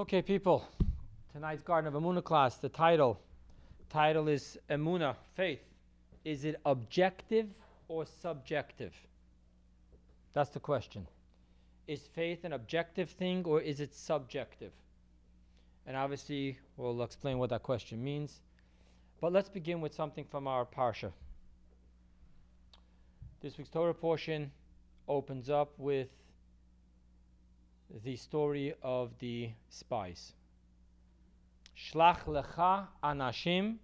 Okay, people. Tonight's Garden of Emuna class. The title, title is Emuna, faith. Is it objective or subjective? That's the question. Is faith an objective thing or is it subjective? And obviously, we'll explain what that question means. But let's begin with something from our Parsha. This week's Torah portion opens up with the story of the spies. Shlach lecha anashim.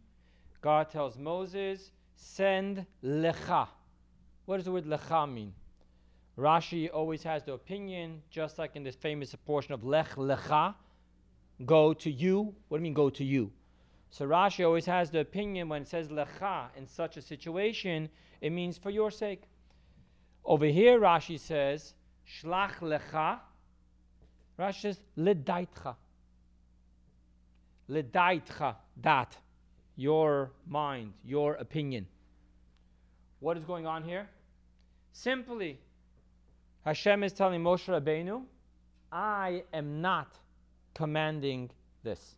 God tells Moses, send lecha. What does the word lecha mean? Rashi always has the opinion, just like in this famous portion of lech lecha, go to you. What do you mean go to you? So Rashi always has the opinion when it says lecha in such a situation, it means for your sake. Over here, Rashi says, shlach lecha. Rashi says. Ledaitcha, that. Your mind, your opinion. What is going on here? Simply, Hashem is telling Moshe Rabbeinu, I am not commanding this.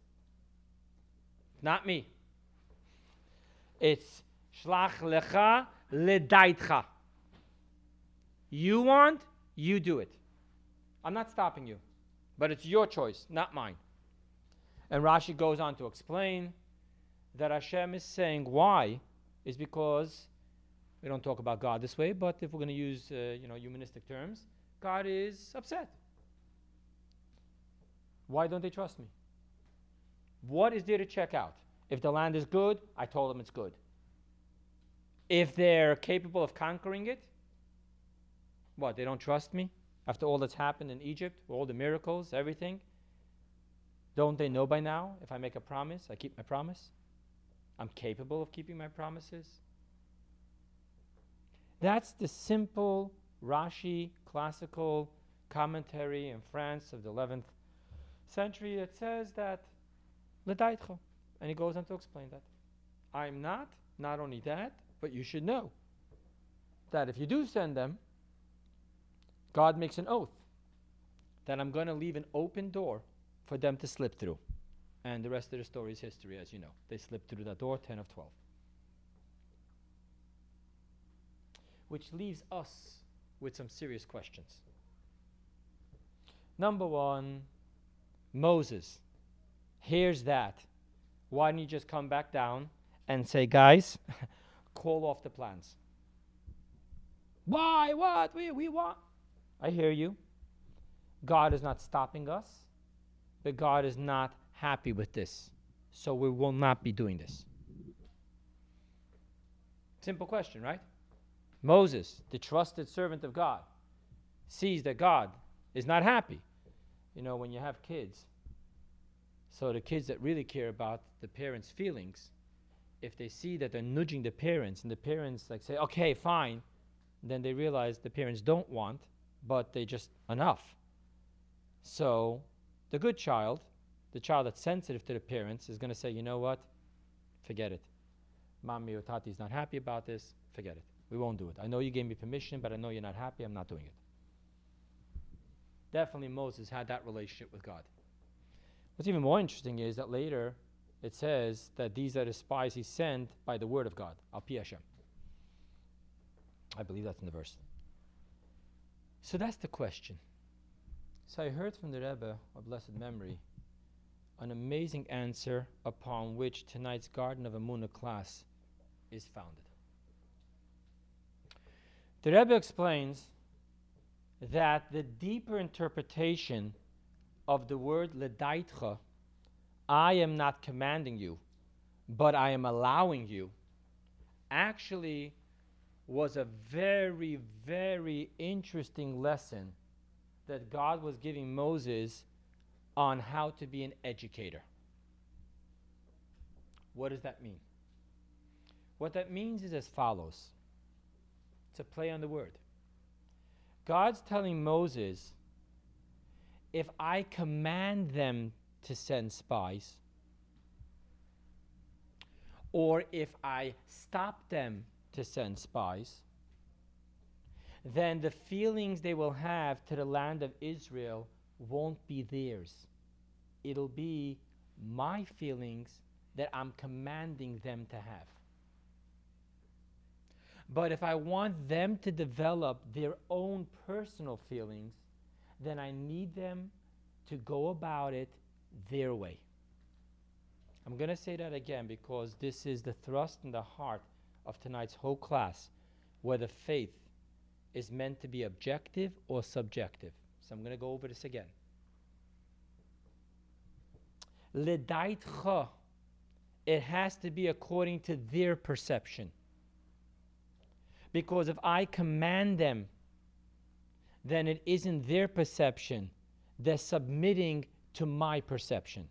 Not me. It's shlach lecha ledaitcha. You want, you do it. I'm not stopping you, but it's your choice, not mine. And Rashi goes on to explain that Hashem is saying why is because we don't talk about God this way, but if we're going to use uh, you know humanistic terms, God is upset. Why don't they trust me? What is there to check out? If the land is good, I told them it's good. If they're capable of conquering it, what, they don't trust me? After all that's happened in Egypt, all the miracles, everything? Don't they know by now if I make a promise, I keep my promise? I'm capable of keeping my promises? That's the simple Rashi classical commentary in France of the 11th century that says that. And he goes on to explain that. I'm not, not only that, but you should know that if you do send them, God makes an oath that I'm going to leave an open door for them to slip through. And the rest of the story is history, as you know. They slipped through that door, 10 of 12. Which leaves us with some serious questions. Number one, Moses. Here's that. Why don't you just come back down and say, guys, call off the plans? Why? What? We, we want. I hear you. God is not stopping us, but God is not happy with this. So we will not be doing this. Simple question, right? Moses, the trusted servant of God, sees that God is not happy. You know, when you have kids, so the kids that really care about the parents' feelings, if they see that they're nudging the parents and the parents like say, okay, fine, then they realize the parents don't want, but they just enough. So the good child, the child that's sensitive to the parents, is going to say, you know what? Forget it. Mommy or Tati is not happy about this. Forget it. We won't do it. I know you gave me permission, but I know you're not happy. I'm not doing it. Definitely Moses had that relationship with God. What's even more interesting is that later it says that these are the spies he sent by the word of God, Al Hashem. I believe that's in the verse. So that's the question. So I heard from the Rebbe of blessed memory an amazing answer upon which tonight's Garden of Emuna class is founded. The Rebbe explains that the deeper interpretation of the word ledaitcha, I am not commanding you, but I am allowing you, actually was a very, very interesting lesson that God was giving Moses on how to be an educator. What does that mean? What that means is as follows to play on the word. God's telling Moses, if I command them to send spies, or if I stop them to send spies, then the feelings they will have to the land of Israel won't be theirs. it'll be my feelings that I'm commanding them to have. But if I want them to develop their own personal feelings, then I need them to go about it their way. I'm going to say that again because this is the thrust and the heart of tonight's whole class, whether faith is meant to be objective or subjective. So I'm going to go over this again. It has to be according to their perception. Because if I command them, then it isn't their perception. They're submitting to my perception.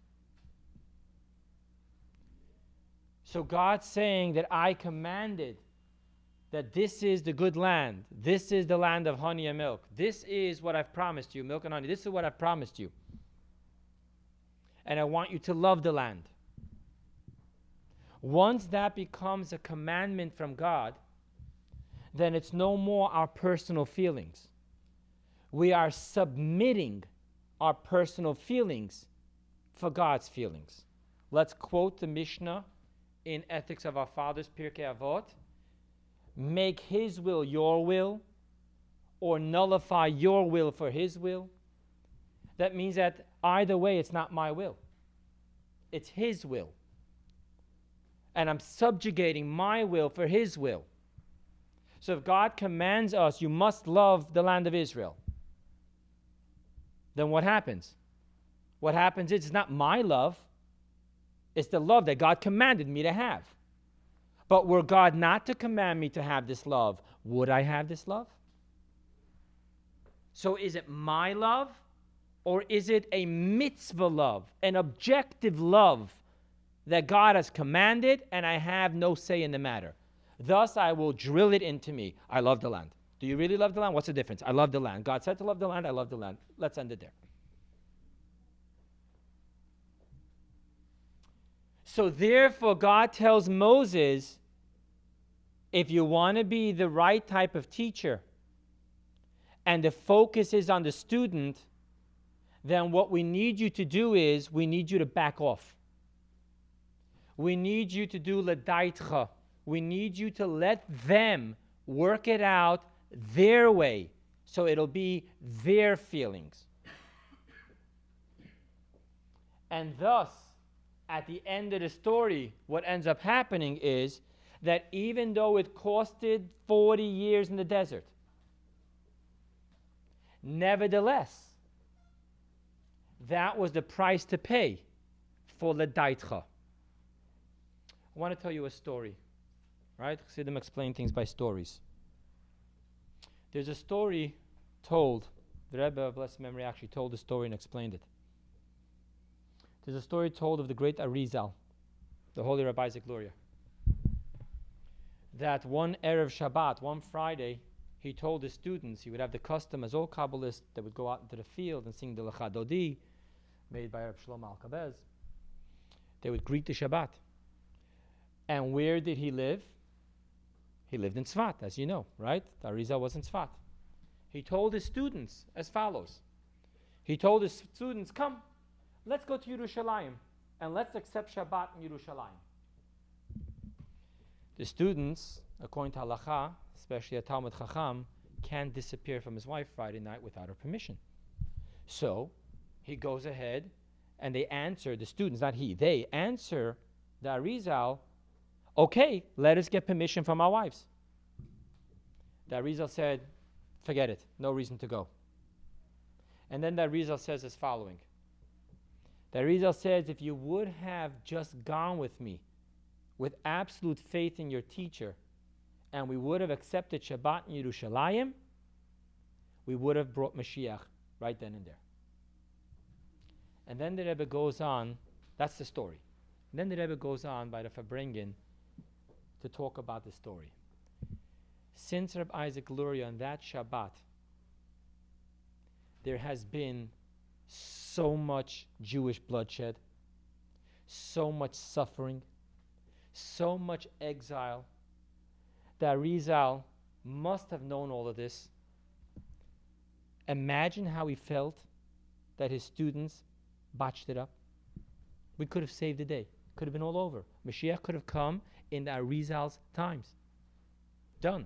So God's saying that I commanded that this is the good land. This is the land of honey and milk. This is what I've promised you milk and honey. This is what I've promised you. And I want you to love the land. Once that becomes a commandment from God, then it's no more our personal feelings. We are submitting our personal feelings for God's feelings. Let's quote the Mishnah in Ethics of Our Fathers, Pirkei Avot make His will your will or nullify your will for His will, that means that either way, it's not my will, it's His will. And I'm subjugating my will for His will. So if God commands us, you must love the land of Israel, then what happens? What happens is it's not my love, it's the love that God commanded me to have. But were God not to command me to have this love, would I have this love? So is it my love or is it a mitzvah love, an objective love that God has commanded and I have no say in the matter? Thus I will drill it into me. I love the land. Do you really love the land? What's the difference? I love the land. God said to love the land. I love the land. Let's end it there. So therefore, God tells Moses if you want to be the right type of teacher and the focus is on the student, then what we need you to do is we need you to back off. We need you to do ledaitcha. We need you to let them work it out their way so it'll be their feelings. And thus, at the end of the story, what ends up happening is that even though it costed 40 years in the desert, nevertheless, that was the price to pay for the daitcha. I want to tell you a story, right? them explain things by stories. There's a story told, the Rebbe of blessed memory actually told the story and explained it. There's a story told of the great Arizal, the holy Rabbi Isaac Luria, that one Erev Shabbat, one Friday, he told his students, he would have the custom as all Kabbalists that would go out into the field and sing the Lecha Dodi, made by Reb Shlomo Alkabetz. They would greet the Shabbat. And where did he live? He lived in Tzfat, as you know, right? The Arizal was in Tzfat. He told his students as follows. He told his students, come, let's go to Yerushalayim and let's accept Shabbat in Yerushalayim. The students, according to halacha, especially a Talmid Chacham, can't disappear from his wife Friday night without her permission. So he goes ahead and they answer, the students, not he, they answer the Arizal, okay, let us get permission from our wives. The Arizal said, forget it, no reason to go. And then the Arizal says as following the Arizal says, if you would have just gone with me with absolute faith in your teacher, and we would have accepted Shabbat in Yerushalayim, we would have brought Mashiach right then and there. And then the Rebbe goes on, that's the story. And then the Rebbe goes on by the Farbrengen to talk about the story. Since Reb Isaac Luria on that Shabbat, there has been so much Jewish bloodshed, so much suffering, so much exile, that Rizal must have known all of this. Imagine how he felt that his students botched it up. We could have saved the day. Could have been all over. Mashiach could have come in the Arizal's times. Done.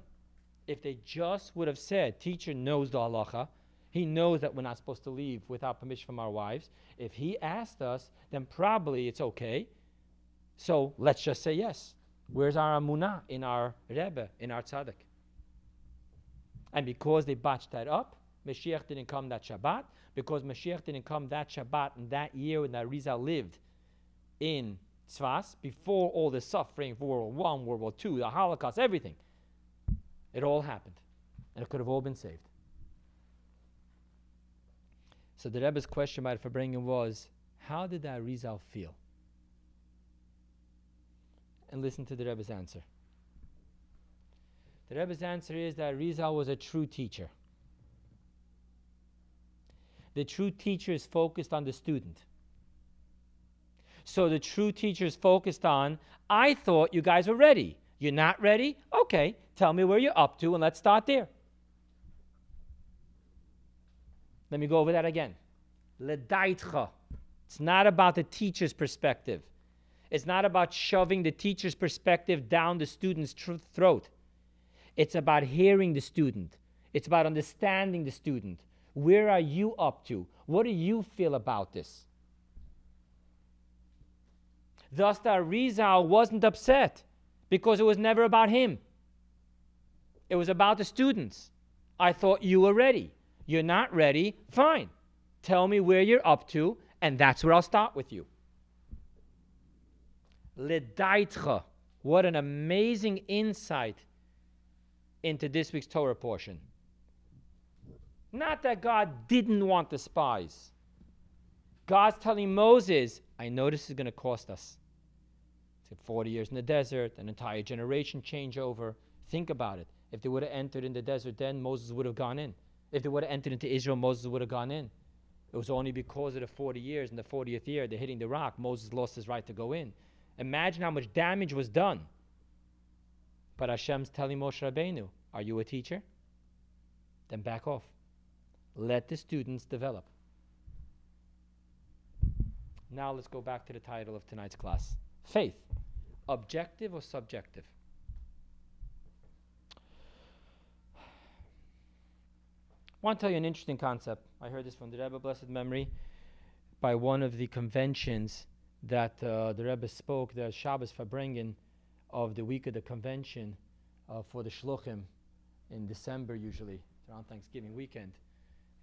If they just would have said, teacher knows the halacha, he knows that we're not supposed to leave without permission from our wives. If he asked us, then probably it's okay. So let's just say yes. Where's our amunah in our Rebbe, in our tzaddik? And because they botched that up, Mashiach didn't come that Shabbat. Because Mashiach didn't come that Shabbat and that year when the Arizal lived in Tzfas, before all the suffering of World War One, World War Two, the Holocaust, everything. It all happened. And it could have all been saved. So the Rebbe's question about Farbrengen was, how did that Rizal feel? And listen to the Rebbe's answer. The Rebbe's answer is that Rizal was a true teacher. The true teacher is focused on the student. So the true teacher is focused on, I thought you guys were ready. You're not ready? Okay, tell me where you're up to and let's start there. Let me go over that again. It's not about the teacher's perspective. It's not about shoving the teacher's perspective down the student's tr- throat. It's about hearing the student. It's about understanding the student. Where are you up to? What do you feel about this? Thus, the Arizal wasn't upset because it was never about him. It was about the students. I thought you were ready. You're not ready? Fine. Tell me where you're up to, and that's where I'll start with you. Ledaitcha. What an amazing insight into this week's Torah portion. Not that God didn't want the spies. God's telling Moses, I know this is going to cost us. It's 40 years in the desert, an entire generation changeover. Think about it. If they would have entered in the desert then, Moses would have gone in. If they would have entered into Israel, Moses would have gone in. It was only because of the 40 years, and the 40th year, they're hitting the rock, Moses lost his right to go in. Imagine how much damage was done. But Hashem's telling Moshe Rabbeinu, Are you a teacher? Then back off. Let the students develop. Now let's go back to the title of tonight's class Faith. Objective or subjective? Want to tell you an interesting concept. I heard this from the Rebbe, blessed memory, by one of the conventions that uh, the Rebbe spoke, the Shabbos Farbrengen of the week of the convention uh, for the Shluchim in December, usually, around Thanksgiving weekend,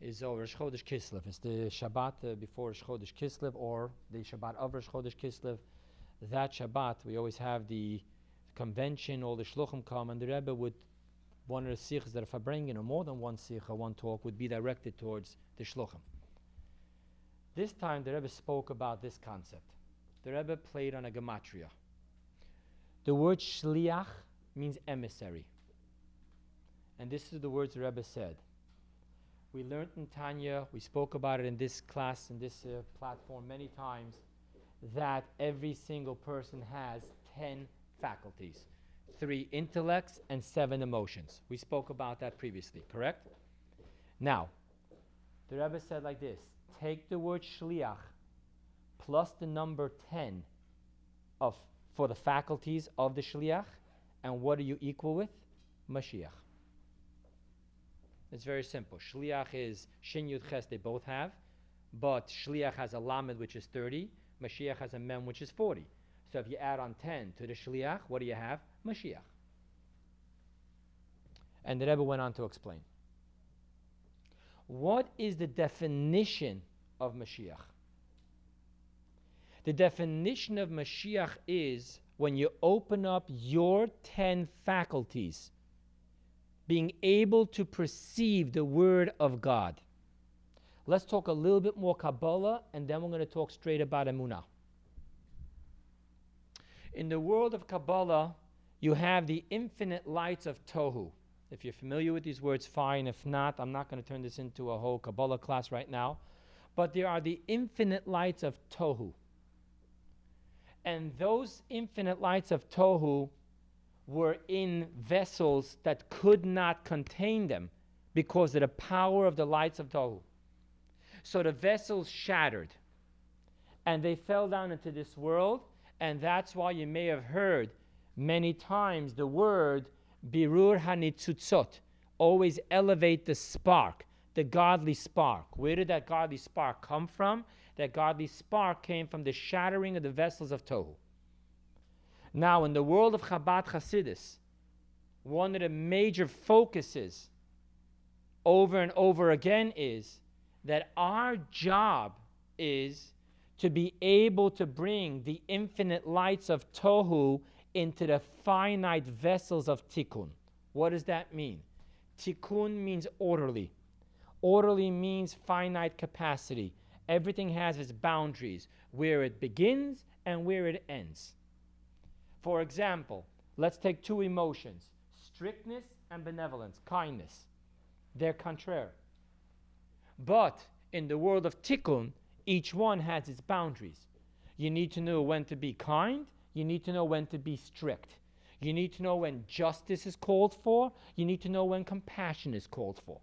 is over Rosh Kislev. It's the Shabbat uh, before Rosh Kislev or the Shabbat of Rosh Kislev. That Shabbat, we always have the convention, all the Shluchim come, and the Rebbe would one of the sichos that if I bring in, or more than one sicha or one talk, would be directed towards the shluchim. This time, the Rebbe spoke about this concept. The Rebbe played on a gematria. The word shliach means emissary. And this is the words the Rebbe said. We learned in Tanya, we spoke about it in this class, in this uh, platform many times, that every single person has 10 faculties three intellects, and seven emotions. We spoke about that previously, correct? Now, the Rebbe said like this take the word shliach plus the number 10 of, for the faculties of the shliach, and what are you equal with? Mashiach. It's very simple. Shliach is Shin Yud Ches, they both have, but Shliach has a Lamed, which is 30, Mashiach has a Mem, which is 40. So if you add on 10 to the Shliach, what do you have? Mashiach. And the Rebbe went on to explain. What is the definition of Mashiach? The definition of Mashiach is when you open up your 10 faculties, being able to perceive the Word of God. Let's talk a little bit more Kabbalah, and then we're going to talk straight about Emunah. In the world of Kabbalah, you have the infinite lights of Tohu. If you're familiar with these words, fine. If not, I'm not going to turn this into a whole Kabbalah class right now. But there are the infinite lights of Tohu. And those infinite lights of Tohu were in vessels that could not contain them because of the power of the lights of Tohu. So the vessels shattered. And they fell down into this world, and that's why you may have heard many times the word birur hanitzutzot, always elevate the spark, the godly spark. Where did that godly spark come from? That godly spark came from the shattering of the vessels of Tohu. Now, in the world of Chabad Hasidus, one of the major focuses over and over again is that our job is to be able to bring the infinite lights of Tohu into the finite vessels of Tikkun. What does that mean? Tikkun means orderly. Orderly means finite capacity. Everything has its boundaries, where it begins and where it ends. For example, let's take two emotions strictness and benevolence, kindness. They're contrary. But in the world of tikkun, each one has its boundaries. You need to know when to be kind, you need to know when to be strict. You need to know when justice is called for, you need to know when compassion is called for.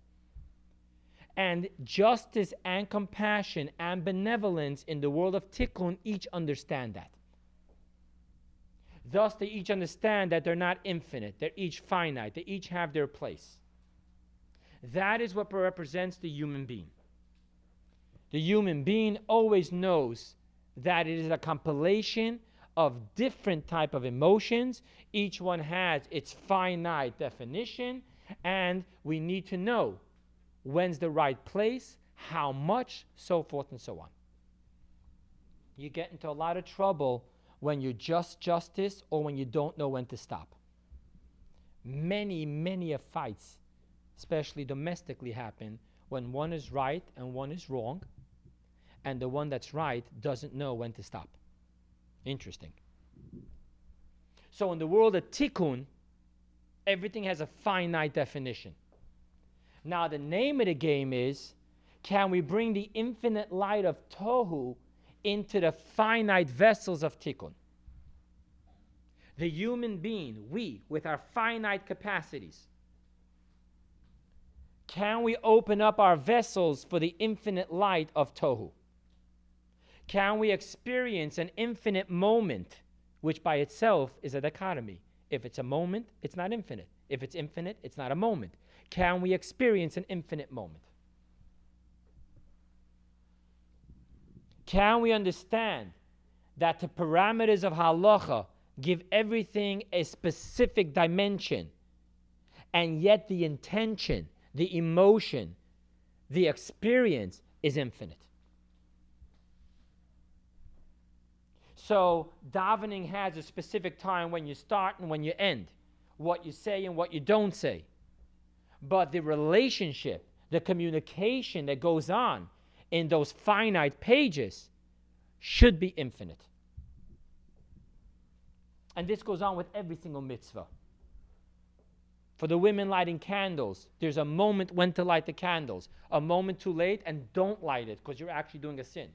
And justice and compassion and benevolence in the world of tikkun each understand that. Thus, they each understand that they're not infinite, they're each finite, they each have their place. That is what represents the human being. The human being always knows that it is a compilation of different type of emotions. Each one has its finite definition, and we need to know when's the right place, how much, so forth and so on. You get into a lot of trouble when you just justice or when you don't know when to stop. Many, many fights, especially domestically, happen when one is right and one is wrong, and the one that's right doesn't know when to stop. Interesting. So, in the world of tikkun, everything has a finite definition. Now, the name of the game is can we bring the infinite light of Tohu into the finite vessels of tikkun. The human being, we, with our finite capacities, can we open up our vessels for the infinite light of Tohu? Can we experience an infinite moment, which by itself is a dichotomy? If it's a moment, it's not infinite. If it's infinite, it's not a moment. Can we experience an infinite moment? Can we understand that the parameters of halacha give everything a specific dimension, and yet the intention, the emotion, the experience is infinite? So, davening has a specific time when you start and when you end, what you say and what you don't say. But the relationship, the communication that goes on in those finite pages should be infinite. And this goes on with every single mitzvah. For the women lighting candles, there's a moment when to light the candles, a moment too late, and don't light it because you're actually doing a sin.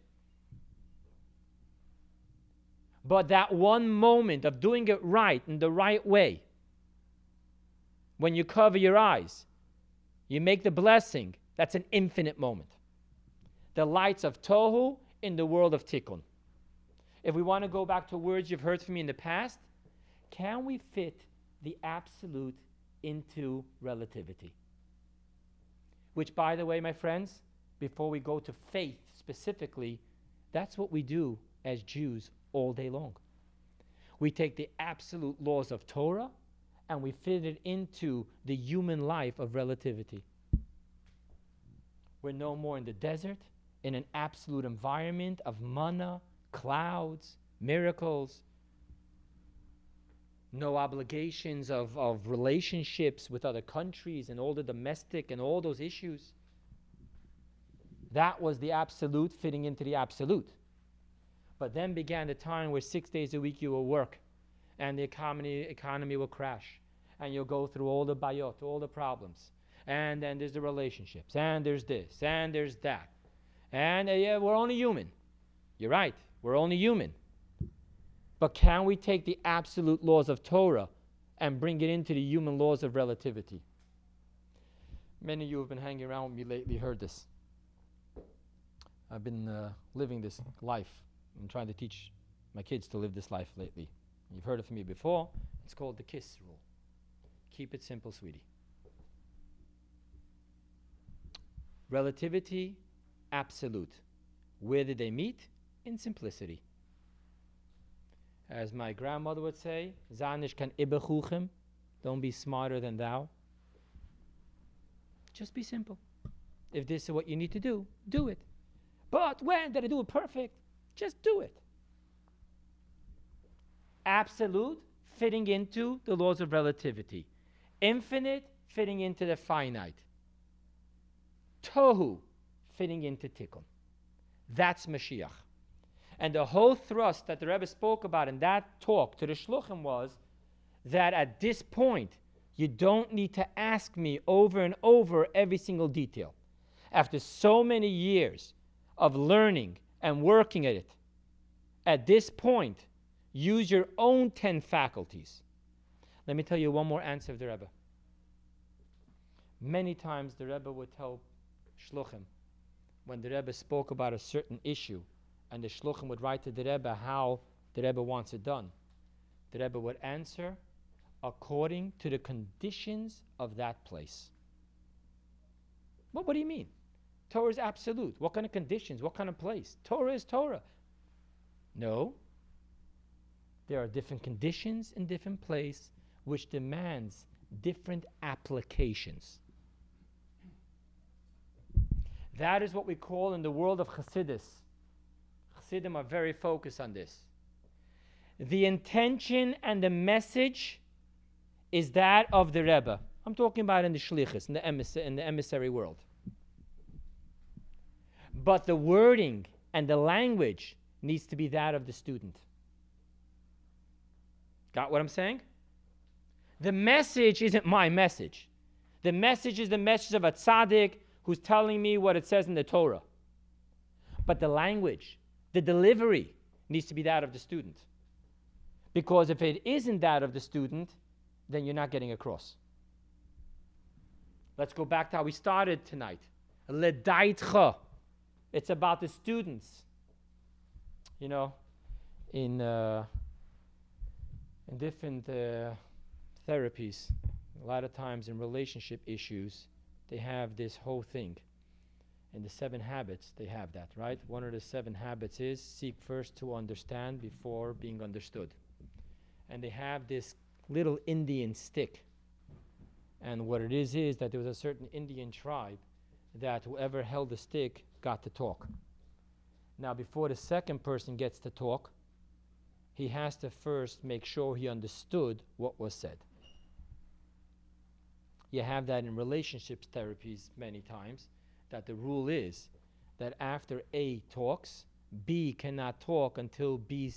But that one moment of doing it right in the right way, when you cover your eyes, you make the blessing, that's an infinite moment the lights of Tohu in the world of Tikkun. If we want to go back to words you've heard from me in the past, can we fit the absolute into relativity? Which, by the way, my friends, before we go to faith specifically, that's what we do as Jews all day long. We take the absolute laws of Torah and we fit it into the human life of relativity. We're no more in the desert in an absolute environment of manna, clouds, miracles, no obligations of, of relationships with other countries and all the domestic and all those issues. That was the absolute fitting into the absolute. But then began the time where six days a week you will work and the economy, economy will crash and you'll go through all the bayot, all the problems. And then there's the relationships, and there's this, and there's that. And uh, yeah, we're only human. You're right, we're only human. But can we take the absolute laws of Torah and bring it into the human laws of relativity? Many of you have been hanging around with me lately, heard this. I've been uh, living this life I'm trying to teach my kids to live this life lately. You've heard it from me before. It's called the KISS rule. Keep it simple, sweetie. Relativity, absolute. Where did they meet? In simplicity. As my grandmother would say, Zanish kan ibechuchem, don't be smarter than thou. Just be simple. If this is what you need to do, do it. But when did I do it perfect? Just do it. Absolute fitting into the laws of relativity, infinite fitting into the finite, tohu fitting into tikkun. That's Mashiach. And the whole thrust that the Rebbe spoke about in that talk to the Shluchim was that at this point, you don't need to ask me over and over every single detail. After so many years of learning and working at it, at this point, use your own 10 faculties. Let me tell you one more answer of the Rebbe. Many times the Rebbe would tell Shluchim, when the Rebbe spoke about a certain issue, and the Shluchim would write to the Rebbe how the Rebbe wants it done, the Rebbe would answer according to the conditions of that place. What do you mean? Torah is absolute. What kind of conditions? What kind of place? Torah is Torah. No. There are different conditions in different place which demands different applications. That is what we call in the world of Chassidus. Chassidim are very focused on this. The intention and the message is that of the Rebbe. I'm talking about in the shlichus, in the, in the emissary world. But the wording and the language needs to be that of the student. Got what I'm saying? The message isn't my message. The message is the message of a tzaddik who's telling me what it says in the Torah. But the language, the delivery, needs to be that of the student. Because if it isn't that of the student, then you're not getting across. Let's go back to how we started tonight. Ledaitcha. It's about the students. You know, in, uh, in different uh, therapies, a lot of times in relationship issues, they have this whole thing. In the seven habits, they have that, right? One of the seven habits is seek first to understand before being understood. And they have this little Indian stick. And what it is is that there was a certain Indian tribe that whoever held the stick got to talk. Now, before the second person gets to talk, he has to first make sure he understood what was said. You have that in relationships therapies many times, that the rule is that after A talks, B cannot talk until B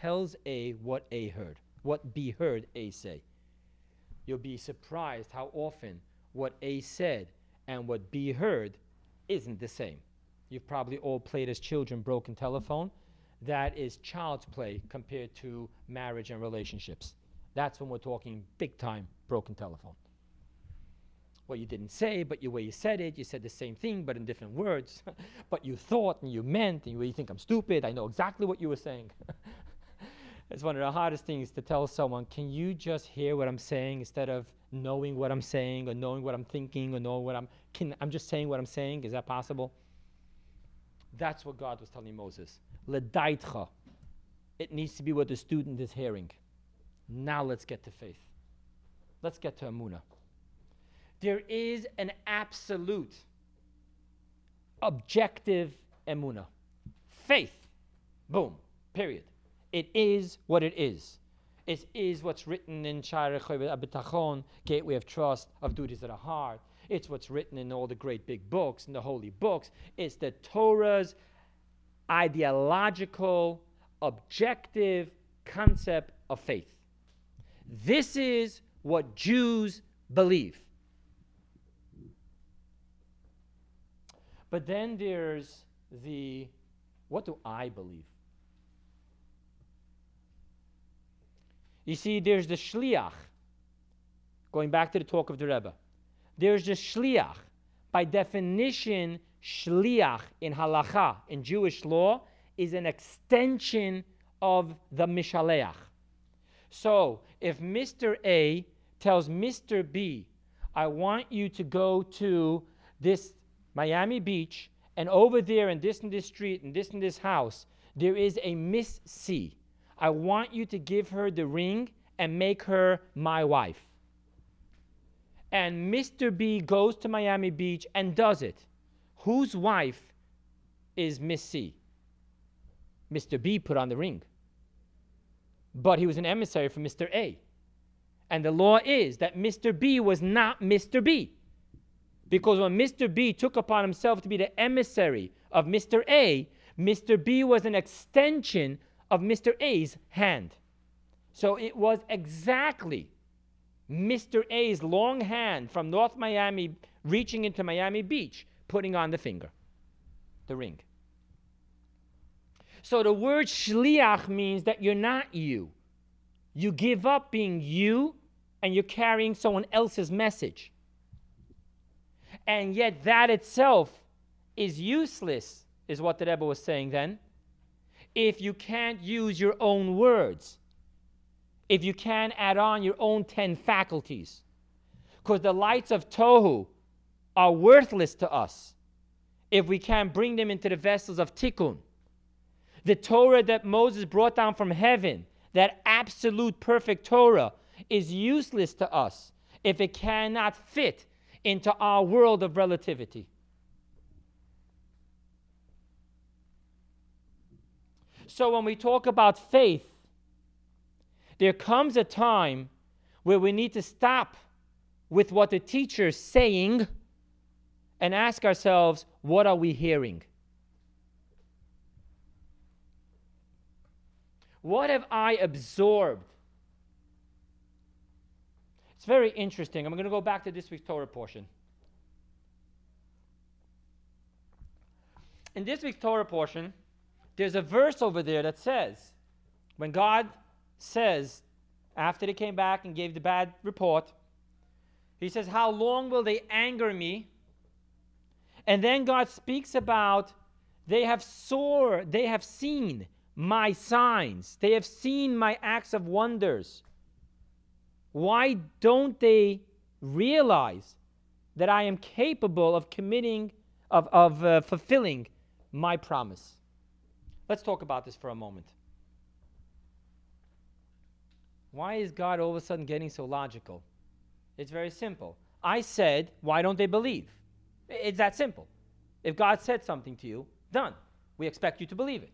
tells A what A heard what B heard A say. You'll be surprised how often what A said and what B heard isn't the same. You've probably all played as children broken telephone. That is child's play compared to marriage and relationships. That's when we're talking big time broken telephone. What you didn't say, but the way you said it, you said the same thing, but in different words. but you thought and you meant, and you think I'm stupid, I know exactly what you were saying. it's one of the hardest things to tell someone, can you just hear what I'm saying instead of knowing what I'm saying or knowing what I'm thinking or knowing what I'm can I'm just saying what I'm saying? Is that possible? That's what God was telling Moses. It needs to be what the student is hearing. Now let's get to faith. Let's get to Amuna. There is an absolute, objective Emuna. Faith. Boom. Period. It is what it is. It is what's written in Shaar HaBitachon, Gateway of Trust, of Duties of the Heart. It's what's written in all the great big books, in the holy books. It's the Torah's ideological, objective concept of faith. This is what Jews believe. But then there's the what do I believe? You see, there's the shliach. Going back to the talk of the Rebbe, there's the shliach. By definition, shliach in halacha in Jewish law is an extension of the Mishaleach. So if Mr. A tells Mr. B, I want you to go to this Miami Beach, and over there in this and this street and this and this house, there is a Miss C. I want you to give her the ring and make her my wife. And Mr. B goes to Miami Beach and does it. Whose wife is Miss C? Mr. B put on the ring. But he was an emissary for Mr. A. And the law is that Mr. B was not Mr. B. Because when Mr. B took upon himself to be the emissary of Mr. A, Mr. B was an extension of Mr. A's hand. So it was exactly Mr. A's long hand from North Miami reaching into Miami Beach, putting on the finger, the ring. So the word shliach means that you're not you. You give up being you and you're carrying someone else's message. And yet that itself is useless, is what the Rebbe was saying then, if you can't use your own words, if you can't add on your own 10 faculties. Because the lights of Tohu are worthless to us if we can't bring them into the vessels of Tikkun. The Torah that Moses brought down from heaven, that absolute perfect Torah, is useless to us if it cannot fit into our world of relativity. So when we talk about faith, there comes a time where we need to stop with what the teacher is saying and ask ourselves, what are we hearing? What have I absorbed? It's very interesting. I'm going to go back to this week's Torah portion. In this week's Torah portion, there's a verse over there that says, when God says, after they came back and gave the bad report, he says, How long will they anger me? And then God speaks about they have saw, they have seen my signs, they have seen my acts of wonders. Why don't they realize that I am capable of committing, of, of uh, fulfilling my promise? Let's talk about this for a moment. Why is God all of a sudden getting so logical? It's very simple. I said, why don't they believe? It's that simple. If God said something to you, done. We expect you to believe it.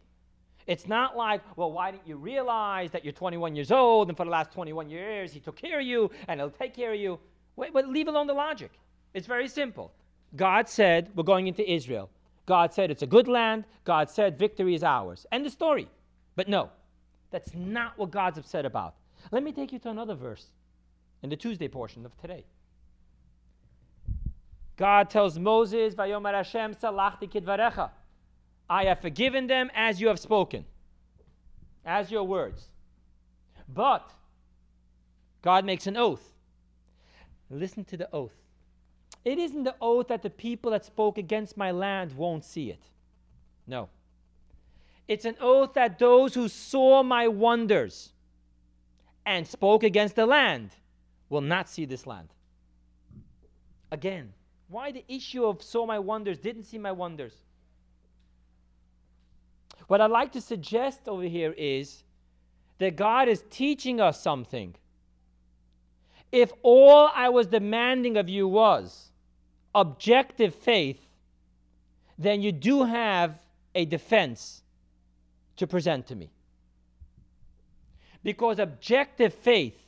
It's not like, well, why didn't you realize that you're 21 years old and for the last 21 years he took care of you and he'll take care of you? Wait, but leave alone the logic. It's very simple. God said, we're going into Israel. God said it's a good land. God said victory is ours. End the story. But no, that's not what God's upset about. Let me take you to another verse in the Tuesday portion of today. God tells Moses, Hashem salachti kidvarecha. I have forgiven them as you have spoken, as your words. But God makes an oath. Listen to the oath. It isn't the oath that the people that spoke against my land won't see it. No. It's an oath that those who saw my wonders and spoke against the land will not see this land. Again, why the issue of saw my wonders, didn't see my wonders? What I'd like to suggest over here is that God is teaching us something. If all I was demanding of you was objective faith, then you do have a defense to present to me. Because objective faith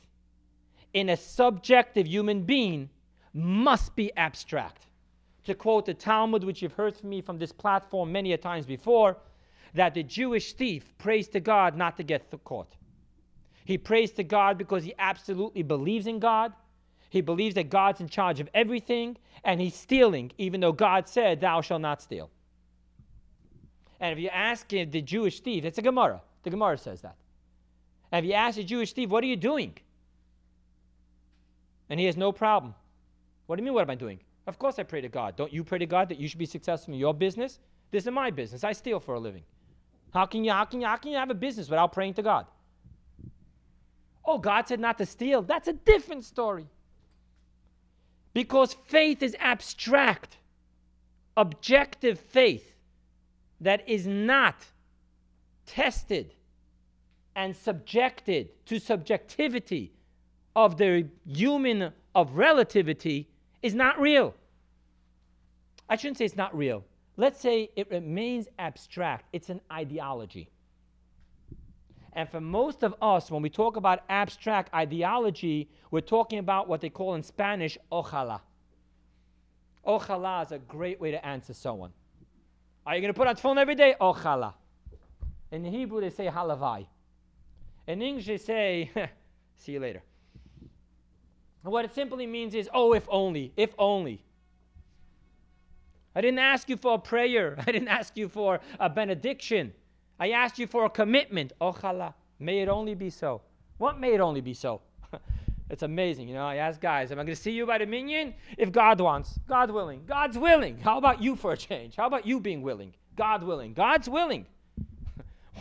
in a subjective human being must be abstract. To quote the Talmud, which you've heard from me from this platform many a times before, that the Jewish thief prays to God not to get caught. He prays to God because he absolutely believes in God. He believes that God's in charge of everything, and he's stealing, even though God said, Thou shalt not steal. And if you ask the Jewish thief, it's a Gemara. The Gemara says that. If you ask a Jewish thief, what are you doing? And he has no problem. What do you mean, what am I doing? Of course I pray to God. Don't you pray to God that you should be successful in your business? This is my business. I steal for a living. How can you how can you how can you have a business without praying to God? Oh, God said not to steal. That's a different story. Because faith is abstract, objective faith that is not tested and subjected to subjectivity of the human of relativity is not real. I shouldn't say it's not real. Let's say it remains abstract. It's an ideology. And for most of us, when we talk about abstract ideology, we're talking about what they call in Spanish, ojala. Ojala is a great way to answer someone. Are you going to put on phone every day? Ojala. In Hebrew, they say halavai. In English, they say, see you later. What it simply means is, oh, if only, if only. I didn't ask you for a prayer. I didn't ask you for a benediction. I asked you for a commitment. Oh, Ojalá. May it only be so. What may it only be so? it's amazing. You know, I ask guys, am I going to see you by the minyan? If God wants, God willing. God's willing. How about you for a change? How about you being willing? God willing. God's willing.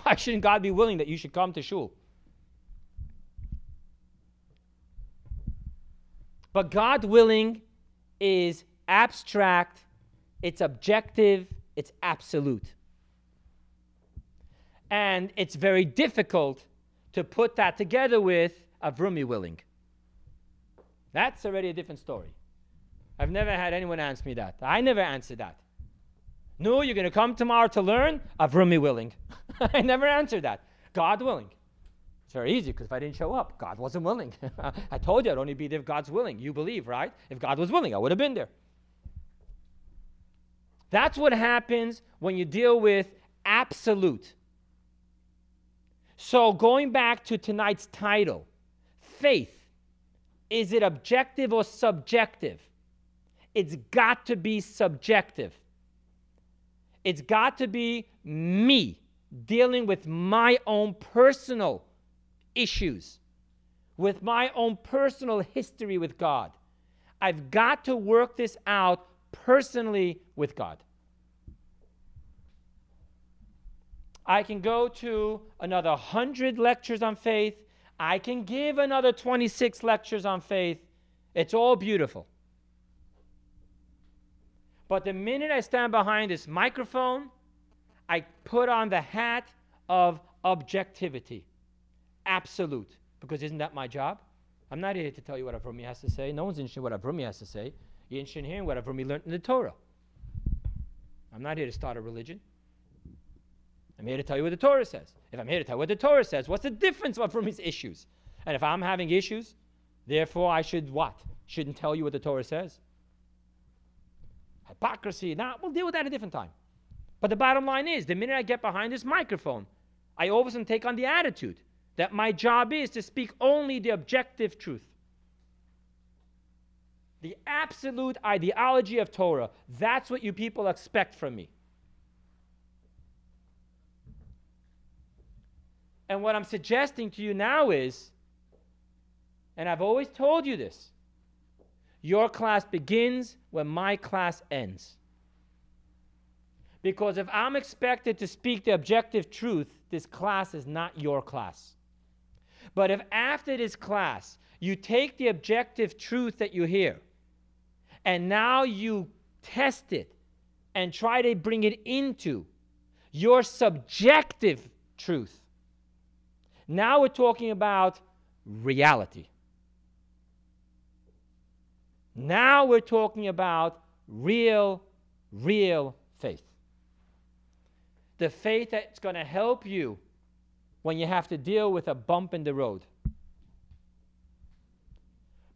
Why shouldn't God be willing that you should come to shul? But God willing is abstract, it's objective, it's absolute. And it's very difficult to put that together with Avrumi willing. That's already a different story. I've never had anyone answer me that. I never answered that. No, you're going to come tomorrow to learn? Avrumi willing. I never answered that. God willing. Very easy because if I didn't show up, God wasn't willing. I told you I'd only be there if God's willing. You believe, right? If God was willing, I would have been there. That's what happens when you deal with absolute. So, going back to tonight's title, faith, is it objective or subjective? It's got to be subjective. It's got to be me dealing with my own personal issues, with my own personal history with God. I've got to work this out personally with God. I can go to another 100 lectures on faith. I can give another 26 lectures on faith. It's all beautiful. But the minute I stand behind this microphone, I put on the hat of objectivity, absolute, because isn't that my job? I'm not here to tell you what Avrumi has to say. No one's interested in what Avrumi has to say. You're interested in hearing what Avrumi learned in the Torah. I'm not here to start a religion. I'm here to tell you what the Torah says. If I'm here to tell you what the Torah says, what's the difference from his issues? And if I'm having issues, therefore I should what? Shouldn't tell you what the Torah says. Hypocrisy. Now, we'll deal with that at a different time. But the bottom line is the minute I get behind this microphone, I all of a sudden take on the attitude that my job is to speak only the objective truth. The absolute ideology of Torah. That's what you people expect from me. And what I'm suggesting to you now is, and I've always told you this, your class begins when my class ends. Because if I'm expected to speak the objective truth, this class is not your class. But if after this class you take the objective truth that you hear and now you test it and try to bring it into your subjective truth, now we're talking about reality. Now we're talking about real, real faith. The faith that's going to help you when you have to deal with a bump in the road.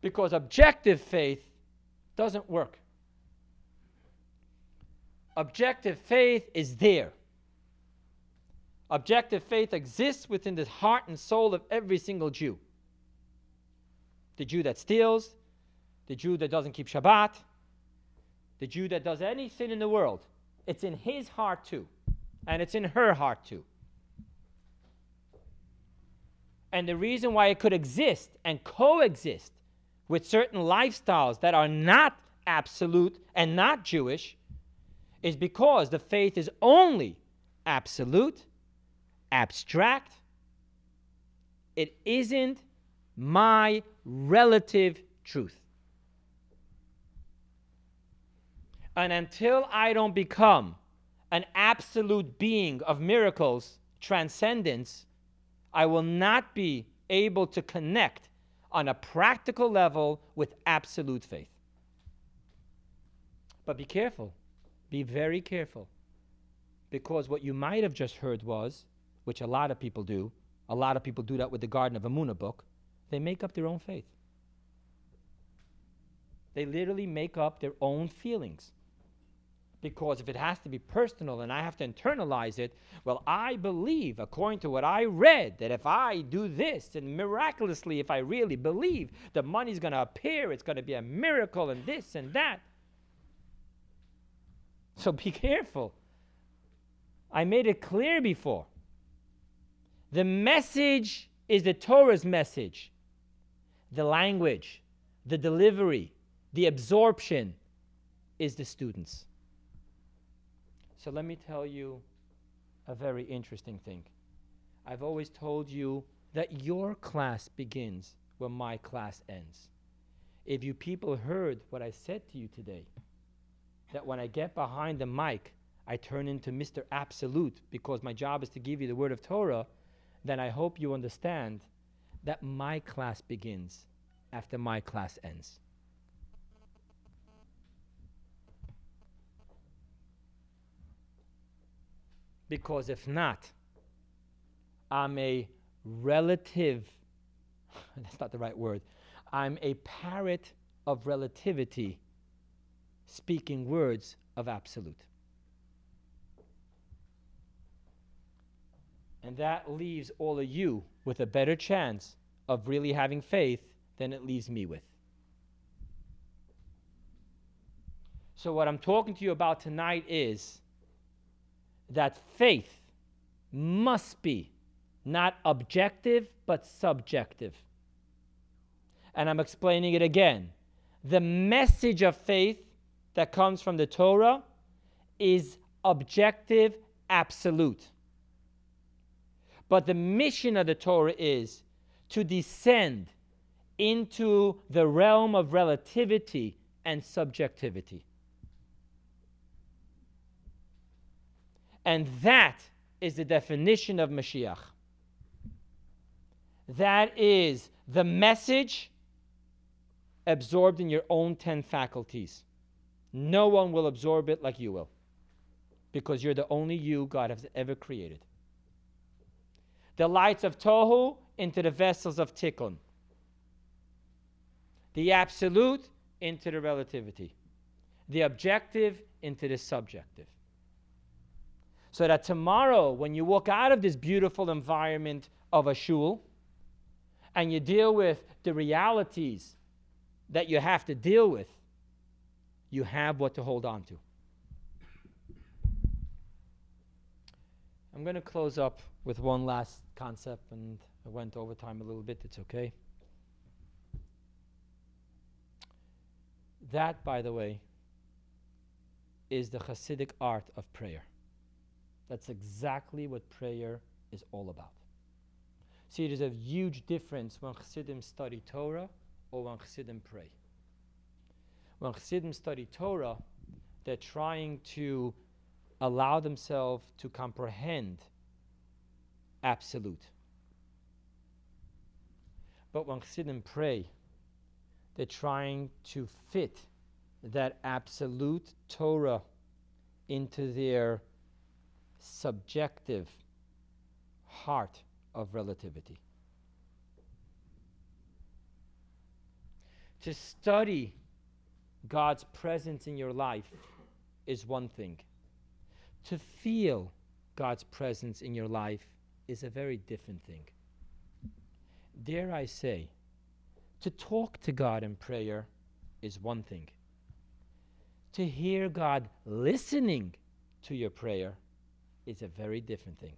Because objective faith doesn't work. Objective faith is there. Objective faith exists within the heart and soul of every single Jew. The Jew that steals, the Jew that doesn't keep Shabbat, the Jew that does any sin in the world. It's in his heart too, and it's in her heart too. And the reason why it could exist and coexist with certain lifestyles that are not absolute and not Jewish is because the faith is only absolute abstract. It isn't my relative truth. And until I don't become an absolute being of miracles, transcendence, I will not be able to connect on a practical level with absolute faith. But be careful. Be very careful. Because what you might have just heard was, which a lot of people do, a lot of people do that with the Garden of Emunah book, they make up their own faith. They literally make up their own feelings. Because if it has to be personal and I have to internalize it, well, I believe, according to what I read, that if I do this and miraculously, if I really believe, the money's going to appear, it's going to be a miracle and this and that. So be careful. I made it clear before. The message is the Torah's message. The language, the delivery, the absorption is the students. So let me tell you a very interesting thing. I've always told you that your class begins when my class ends. If you people heard what I said to you today, that when I get behind the mic, I turn into Mr. Absolute because my job is to give you the word of Torah, then I hope you understand that my class begins after my class ends. Because if not, I'm a relative, that's not the right word, I'm a parrot of relativity speaking words of absolute. And that leaves all of you with a better chance of really having faith than it leaves me with. So, what I'm talking to you about tonight is that faith must be not objective but subjective. And I'm explaining it again. The message of faith that comes from the Torah is objective, absolute. But the mission of the Torah is to descend into the realm of relativity and subjectivity. And that is the definition of Mashiach. That is the message absorbed in your own 10 faculties. No one will absorb it like you will because you're the only you God has ever created. The lights of Tohu into the vessels of Tikkun. The absolute into the relativity. The objective into the subjective so that tomorrow, when you walk out of this beautiful environment of a shul and you deal with the realities that you have to deal with, you have what to hold on to. I'm going to close up with one last concept, and I went over time a little bit. It's okay. That, by the way, is the Hasidic art of prayer. That's exactly what prayer is all about. See, there's a huge difference when Chassidim study Torah or when Chassidim pray. When Chassidim study Torah, they're trying to allow themselves to comprehend absolute. But when Chassidim pray, they're trying to fit that absolute Torah into their subjective heart of relativity. To study God's presence in your life is one thing. To feel God's presence in your life is a very different thing. Dare I say, to talk to God in prayer is one thing. To hear God listening to your prayer is a very different thing.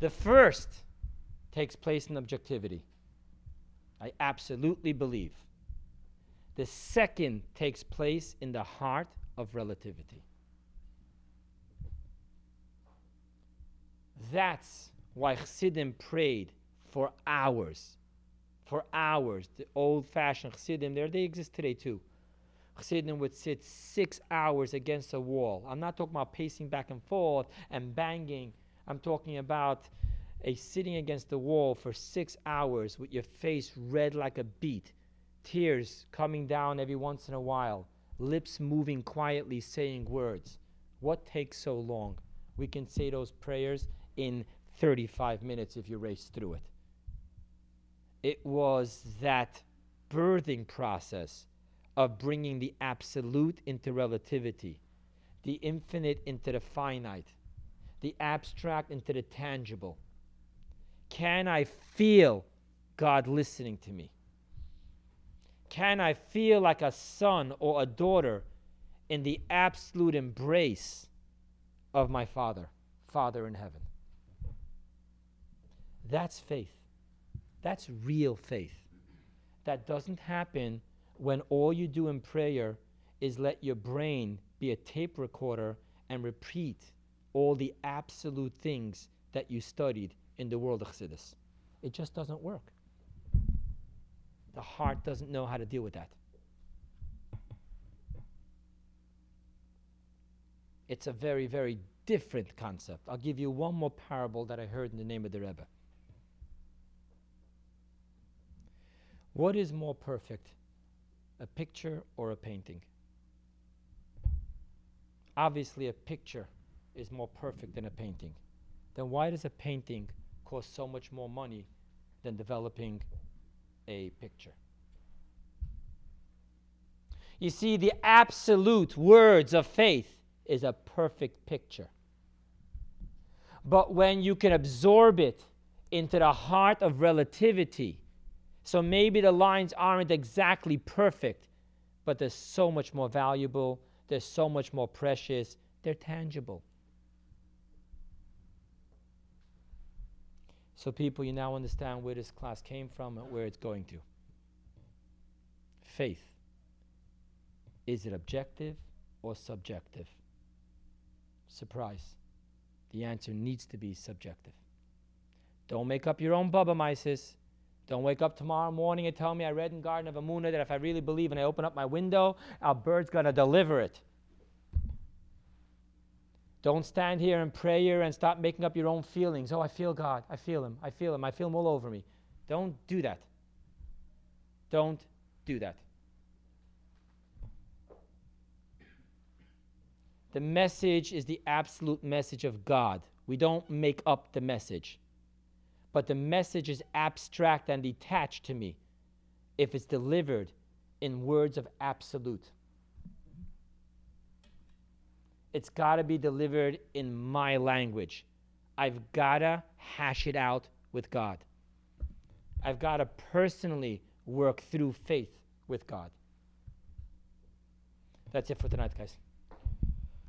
The first takes place in objectivity. I absolutely believe. The second takes place in the heart of relativity. That's why Chassidim prayed for hours. For hours. The old fashioned Chassidim, there they exist today too. Chassidim would sit six hours against a wall. I'm not talking about pacing back and forth and banging. I'm talking about a sitting against the wall for six hours with your face red like a beet, tears coming down every once in a while, lips moving quietly, saying words. What takes so long? We can say those prayers in 35 minutes if you race through it. It was that birthing process of bringing the absolute into relativity, the infinite into the finite, the abstract into the tangible. Can I feel God listening to me? Can I feel like a son or a daughter in the absolute embrace of my Father, Father in heaven? That's faith. That's real faith. That doesn't happen when all you do in prayer is let your brain be a tape recorder and repeat all the absolute things that you studied in the world of Chassidus. It just doesn't work. The heart doesn't know how to deal with that. It's a very, very different concept. I'll give you one more parable that I heard in the name of the Rebbe. What is more perfect, a picture or a painting? Obviously, a picture is more perfect than a painting. Then why does a painting cost so much more money than developing a picture? You see, the absolute words of faith is a perfect picture. But when you can absorb it into the heart of relativity, so maybe the lines aren't exactly perfect, but they're so much more valuable, they're so much more precious, they're tangible. So, people, you now understand where this class came from and where it's going to. Faith. Is it objective or subjective? Surprise. The answer needs to be subjective. Don't make up your own bubbe meises. Don't wake up tomorrow morning and tell me I read in Garden of Emunah that if I really believe and I open up my window, our bird's going to deliver it. Don't stand here in prayer and start making up your own feelings. Oh, I feel God. I feel Him. I feel Him. I feel Him all over me. Don't do that. Don't do that. The message is the absolute message of God. We don't make up the message but the message is abstract and detached to me if it's delivered in words of absolute. It's got to be delivered in my language. I've got to hash it out with God. I've got to personally work through faith with God. That's it for tonight, guys.